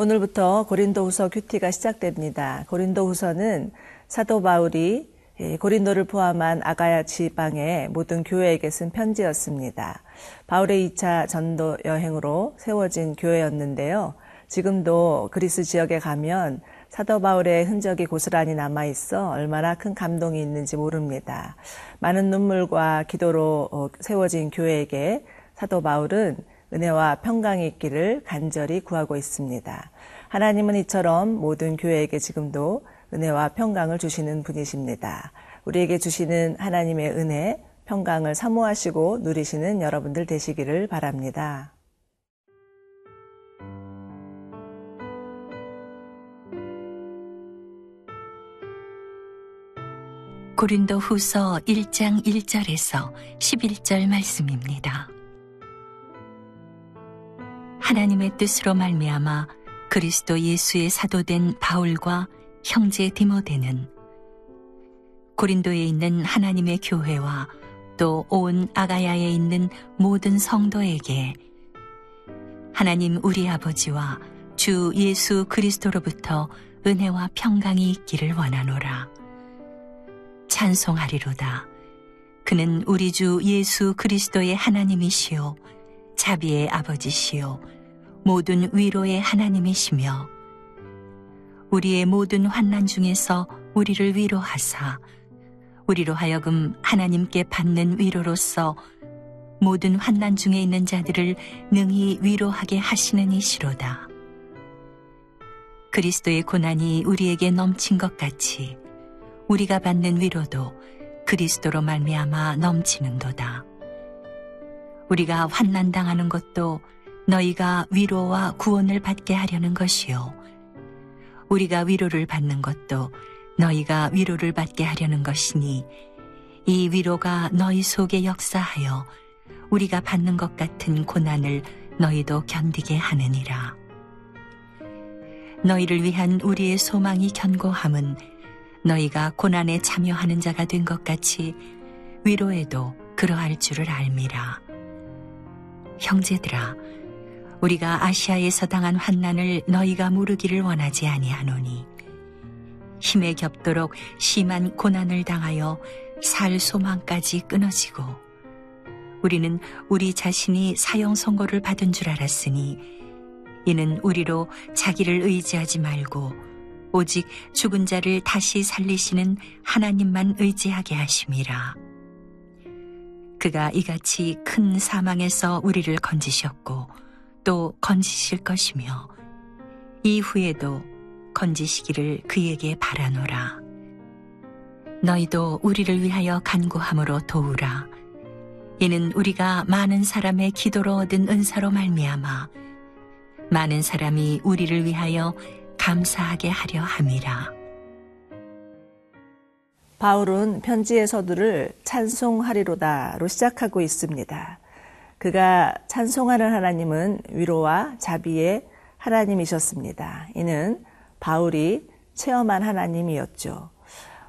오늘부터 고린도후서 큐티가 시작됩니다. 고린도후서는 사도 바울이 예, 고린도를 포함한 아가야 지방의 모든 교회에게 쓴 편지였습니다. 바울의 2차 전도 여행으로 세워진 교회였는데요. 지금도 그리스 지역에 가면 사도 바울의 흔적이 고스란히 남아 있어 얼마나 큰 감동이 있는지 모릅니다. 많은 눈물과 기도로 어, 세워진 교회에게 사도 바울은 은혜와 평강이 있기를 간절히 구하고 있습니다. 하나님은 이처럼 모든 교회에게 지금도 은혜와 평강을 주시는 분이십니다. 우리에게 주시는 하나님의 은혜, 평강을 사모하시고 누리시는 여러분들 되시기를 바랍니다. 고린도 후서 1장 1절에서 11절 말씀입니다. 하나님의 뜻으로 말미암아 그리스도 예수의 사도된 바울과 형제 디모데는 고린도에 있는 하나님의 교회와 또 온 아가야에 있는 모든 성도에게 하나님 우리 아버지와 주 예수 그리스도로부터 은혜와 평강이 있기를 원하노라. 찬송하리로다. 그는 우리 주 예수 그리스도의 하나님이시요 자비의 아버지시요 모든 위로의 하나님이시며 우리의 모든 환난 중에서 우리를 위로하사 우리로 하여금 하나님께 받는 위로로서 모든 환난 중에 있는 자들을 능히 위로하게 하시는 이시로다. 그리스도의 고난이 우리에게 넘친 것 같이 우리가 받는 위로도 그리스도로 말미암아 넘치는도다. 우리가 환난 당하는 것도 너희가 위로와 구원을 받게 하려는 것이요 우리가 위로를 받는 것도 너희가 위로를 받게 하려는 것이니 이 위로가 너희 속에 역사하여 우리가 받는 것 같은 고난을 너희도 견디게 하느니라. 너희를 위한 우리의 소망이 견고함은 너희가 고난에 참여하는 자가 된 것 같이 위로에도 그러할 줄을 알미라. 형제들아, 우리가 아시아에서 당한 환난을 너희가 모르기를 원하지 아니하노니 힘에 겹도록 심한 고난을 당하여 살 소망까지 끊어지고 우리는 우리 자신이 사형 선고를 받은 줄 알았으니 이는 우리로 자기를 의지하지 말고 오직 죽은 자를 다시 살리시는 하나님만 의지하게 하심이라. 그가 이같이 큰 사망에서 우리를 건지셨고 또 건지실 것이며 이후에도 건지시기를 그에게 바라노라. 너희도 우리를 위하여 간구함으로 도우라. 이는 우리가 많은 사람의 기도로 얻은 은사로 말미암아 많은 사람이 우리를 위하여 감사하게 하려 함이라. 바울은 편지의 서두를 찬송하리로다로 시작하고 있습니다. 그가 찬송하는 하나님은 위로와 자비의 하나님이셨습니다. 이는 바울이 체험한 하나님이었죠.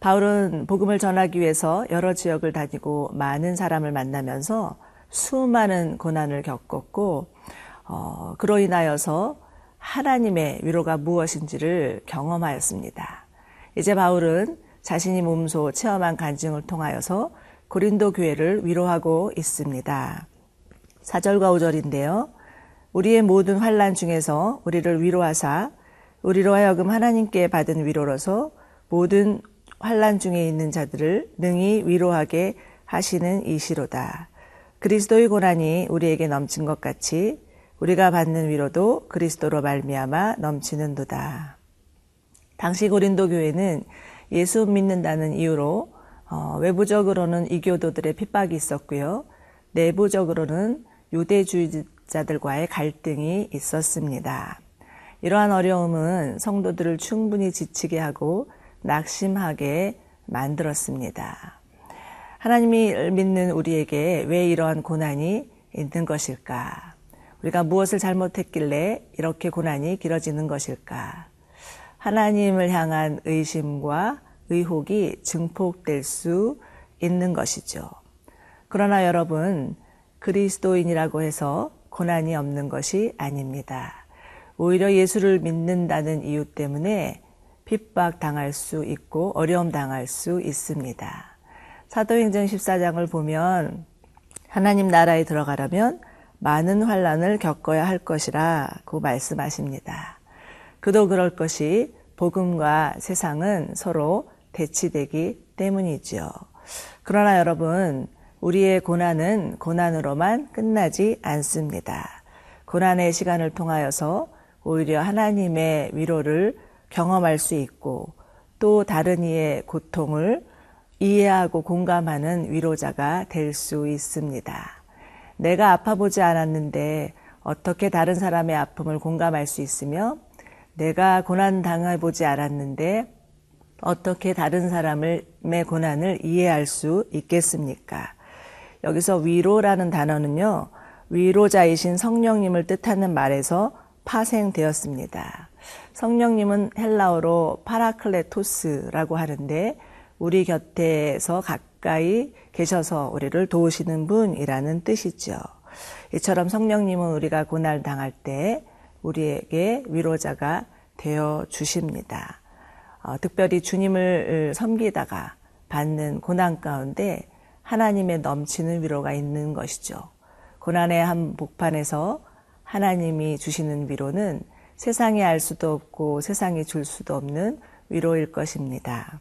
바울은 복음을 전하기 위해서 여러 지역을 다니고 많은 사람을 만나면서 수많은 고난을 겪었고, 어, 그로 인하여서 하나님의 위로가 무엇인지를 경험하였습니다. 이제 바울은 자신이 몸소 체험한 간증을 통하여서 고린도 교회를 위로하고 있습니다. 4절과 5절인데요. 우리의 모든 환란 중에서 우리를 위로하사 우리로 하여금 하나님께 받은 위로로서 모든 환란 중에 있는 자들을 능히 위로하게 하시는 이시로다. 그리스도의 고난이 우리에게 넘친 것 같이 우리가 받는 위로도 그리스도로 말미암아 넘치는도다. 당시 고린도 교회는 예수 믿는다는 이유로 어, 외부적으로는 이교도들의 핍박이 있었고요. 내부적으로는 유대주의자들과의 갈등이 있었습니다. 이러한 어려움은 성도들을 충분히 지치게 하고 낙심하게 만들었습니다. 하나님이 믿는 우리에게 왜 이러한 고난이 있는 것일까? 우리가 무엇을 잘못했길래 이렇게 고난이 길어지는 것일까? 하나님을 향한 의심과 의혹이 증폭될 수 있는 것이죠. 그러나 여러분, 그리스도인이라고 해서 고난이 없는 것이 아닙니다. 오히려 예수를 믿는다는 이유 때문에 핍박 당할 수 있고 어려움 당할 수 있습니다. 사도행전 14장을 보면 하나님 나라에 들어가려면 많은 환란을 겪어야 할 것이라고 말씀하십니다. 그도 그럴 것이 복음과 세상은 서로 대치되기 때문이지요. 그러나 여러분, 우리의 고난은 고난으로만 끝나지 않습니다. 고난의 시간을 통하여서 오히려 하나님의 위로를 경험할 수 있고 또 다른 이의 고통을 이해하고 공감하는 위로자가 될 수 있습니다. 내가 아파보지 않았는데 어떻게 다른 사람의 아픔을 공감할 수 있으며 내가 고난 당해보지 않았는데 어떻게 다른 사람의 고난을 이해할 수 있겠습니까? 여기서 위로라는 단어는요, 위로자이신 성령님을 뜻하는 말에서 파생되었습니다. 성령님은 헬라어로 파라클레토스라고 하는데 우리 곁에서 가까이 계셔서 우리를 도우시는 분이라는 뜻이죠. 이처럼 성령님은 우리가 고난 당할 때 우리에게 위로자가 되어 주십니다. 어, 특별히 주님을 섬기다가 받는 고난 가운데 하나님의 넘치는 위로가 있는 것이죠. 고난의 한 복판에서 하나님이 주시는 위로는 세상이 알 수도 없고 세상이 줄 수도 없는 위로일 것입니다.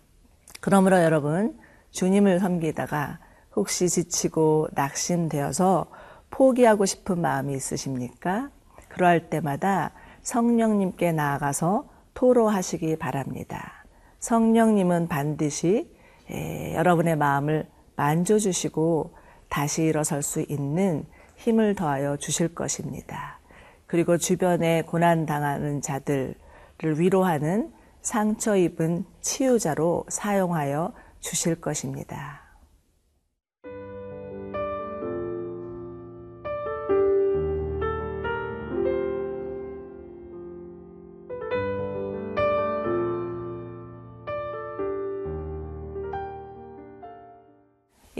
그러므로 여러분, 주님을 섬기다가 혹시 지치고 낙심되어서 포기하고 싶은 마음이 있으십니까? 그러할 때마다 성령님께 나아가서 토로하시기 바랍니다. 성령님은 반드시 여러분의 마음을 만져주시고 다시 일어설 수 있는 힘을 더하여 주실 것입니다. 그리고 주변에 고난당하는 자들을 위로하는 상처 입은 치유자로 사용하여 주실 것입니다.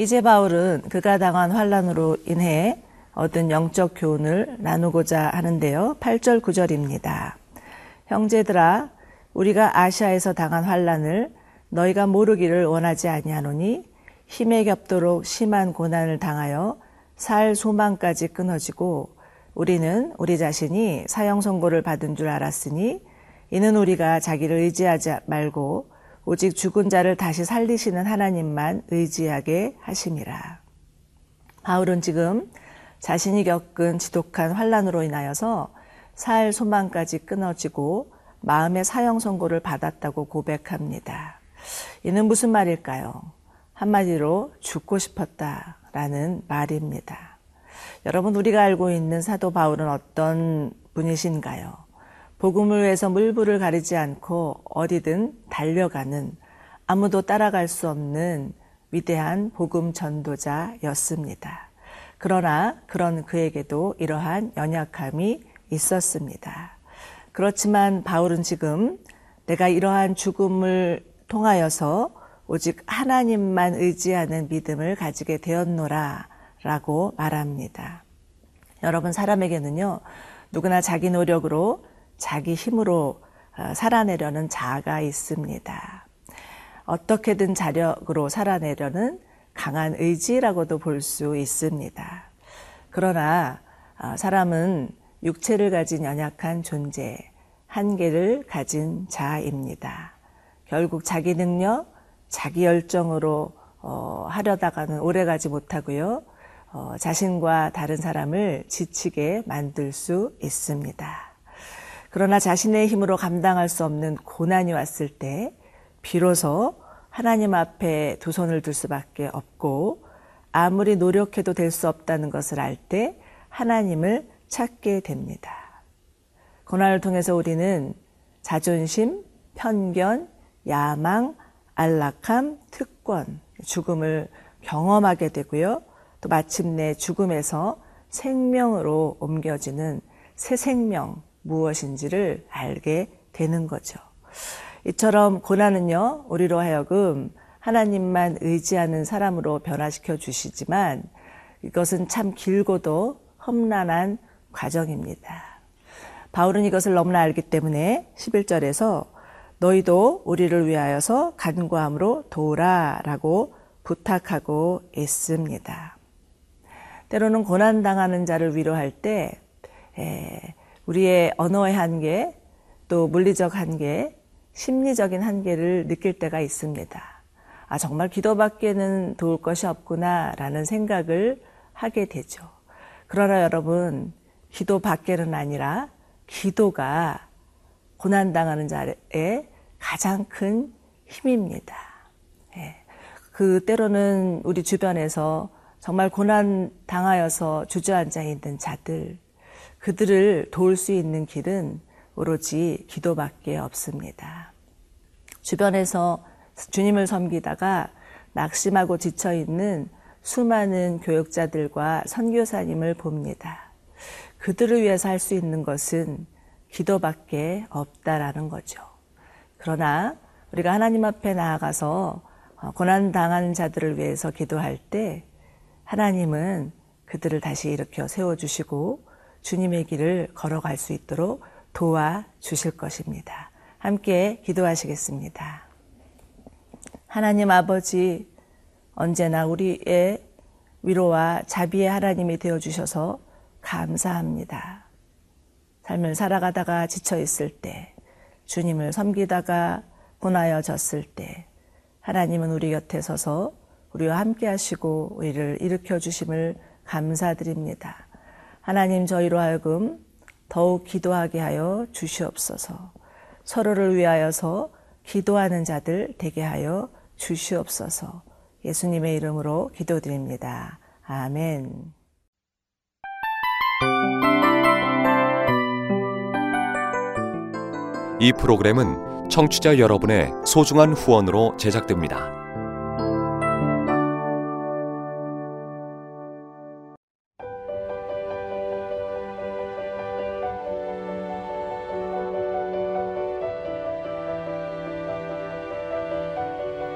이제 바울은 그가 당한 환란으로 인해 얻은 영적 교훈을 나누고자 하는데요. 8절 9절입니다. 형제들아 우리가 아시아에서 당한 환란을 너희가 모르기를 원하지 아니하노니 힘에 겹도록 심한 고난을 당하여 살 소망까지 끊어지고 우리는 우리 자신이 사형 선고를 받은 줄 알았으니 이는 우리가 자기를 의지하지 말고 오직 죽은 자를 다시 살리시는 하나님만 의지하게 하심이라. 바울은 지금 자신이 겪은 지독한 환란으로 인하여서 살 소망까지 끊어지고 마음의 사형 선고를 받았다고 고백합니다. 이는 무슨 말일까요? 한마디로 죽고 싶었다라는 말입니다. 여러분, 우리가 알고 있는 사도 바울은 어떤 분이신가요? 복음을 위해서 물불을 가리지 않고 어디든 달려가는 아무도 따라갈 수 없는 위대한 복음 전도자였습니다. 그러나 그런 그에게도 이러한 연약함이 있었습니다. 그렇지만 바울은 지금 내가 이러한 죽음을 통하여서 오직 하나님만 의지하는 믿음을 가지게 되었노라 라고 말합니다. 여러분, 사람에게는요, 누구나 자기 노력으로 자기 힘으로 어, 살아내려는 자아가 있습니다. 어떻게든 자력으로 살아내려는 강한 의지라고도 볼 수 있습니다. 그러나 어, 사람은 육체를 가진 연약한 존재, 한계를 가진 자입니다. 결국 자기 능력, 자기 열정으로 어, 하려다가는 오래가지 못하고요. 어, 자신과 다른 사람을 지치게 만들 수 있습니다. 그러나 자신의 힘으로 감당할 수 없는 고난이 왔을 때 비로소 하나님 앞에 두 손을 들 수밖에 없고 아무리 노력해도 될 수 없다는 것을 알 때 하나님을 찾게 됩니다. 고난을 통해서 우리는 자존심, 편견, 야망, 안락함, 특권, 죽음을 경험하게 되고요. 또 마침내 죽음에서 생명으로 옮겨지는 새 생명 무엇인지를 알게 되는 거죠. 이처럼 고난은요, 우리로 하여금 하나님만 의지하는 사람으로 변화시켜 주시지만 이것은 참 길고도 험난한 과정입니다. 바울은 이것을 너무나 알기 때문에 11절에서 너희도 우리를 위하여서 간구함으로 도우라 라고 부탁하고 있습니다. 때로는 고난당하는 자를 위로할 때 우리의 언어의 한계, 또 물리적 한계, 심리적인 한계를 느낄 때가 있습니다. 아, 정말 기도밖에는 도울 것이 없구나라는 생각을 하게 되죠. 그러나 여러분, 기도 밖에는 아니라 기도가 고난당하는 자의 가장 큰 힘입니다. 예. 그 때로는 우리 주변에서 정말 고난 당하여서 주저앉아 있는 자들, 그들을 도울 수 있는 길은 오로지 기도밖에 없습니다. 주변에서 주님을 섬기다가 낙심하고 지쳐 있는 수많은 교육자들과 선교사님을 봅니다. 그들을 위해서 할 수 있는 것은 기도밖에 없다라는 거죠. 그러나 우리가 하나님 앞에 나아가서 어, 고난당한 자들을 위해서 기도할 때 하나님은 그들을 다시 일으켜 세워주시고 주님의 길을 걸어갈 수 있도록 도와 주실 것입니다. 함께 기도하시겠습니다. 하나님 아버지, 언제나 우리의 위로와 자비의 하나님이 되어 주셔서 감사합니다. 삶을 살아가다가 지쳐 있을 때, 주님을 섬기다가 고나여졌을 때, 하나님은 우리 곁에 서서 우리와 함께 하시고 우리를 일으켜 주심을 감사드립니다. 하나님 저희로 하여금 더욱 기도하게 하여 주시옵소서. 서로를 위하여서 기도하는 자들 되게 하여 주시옵소서. 예수님의 이름으로 기도드립니다. 아멘. 이 프로그램은 청취자 여러분의 소중한 후원으로 제작됩니다.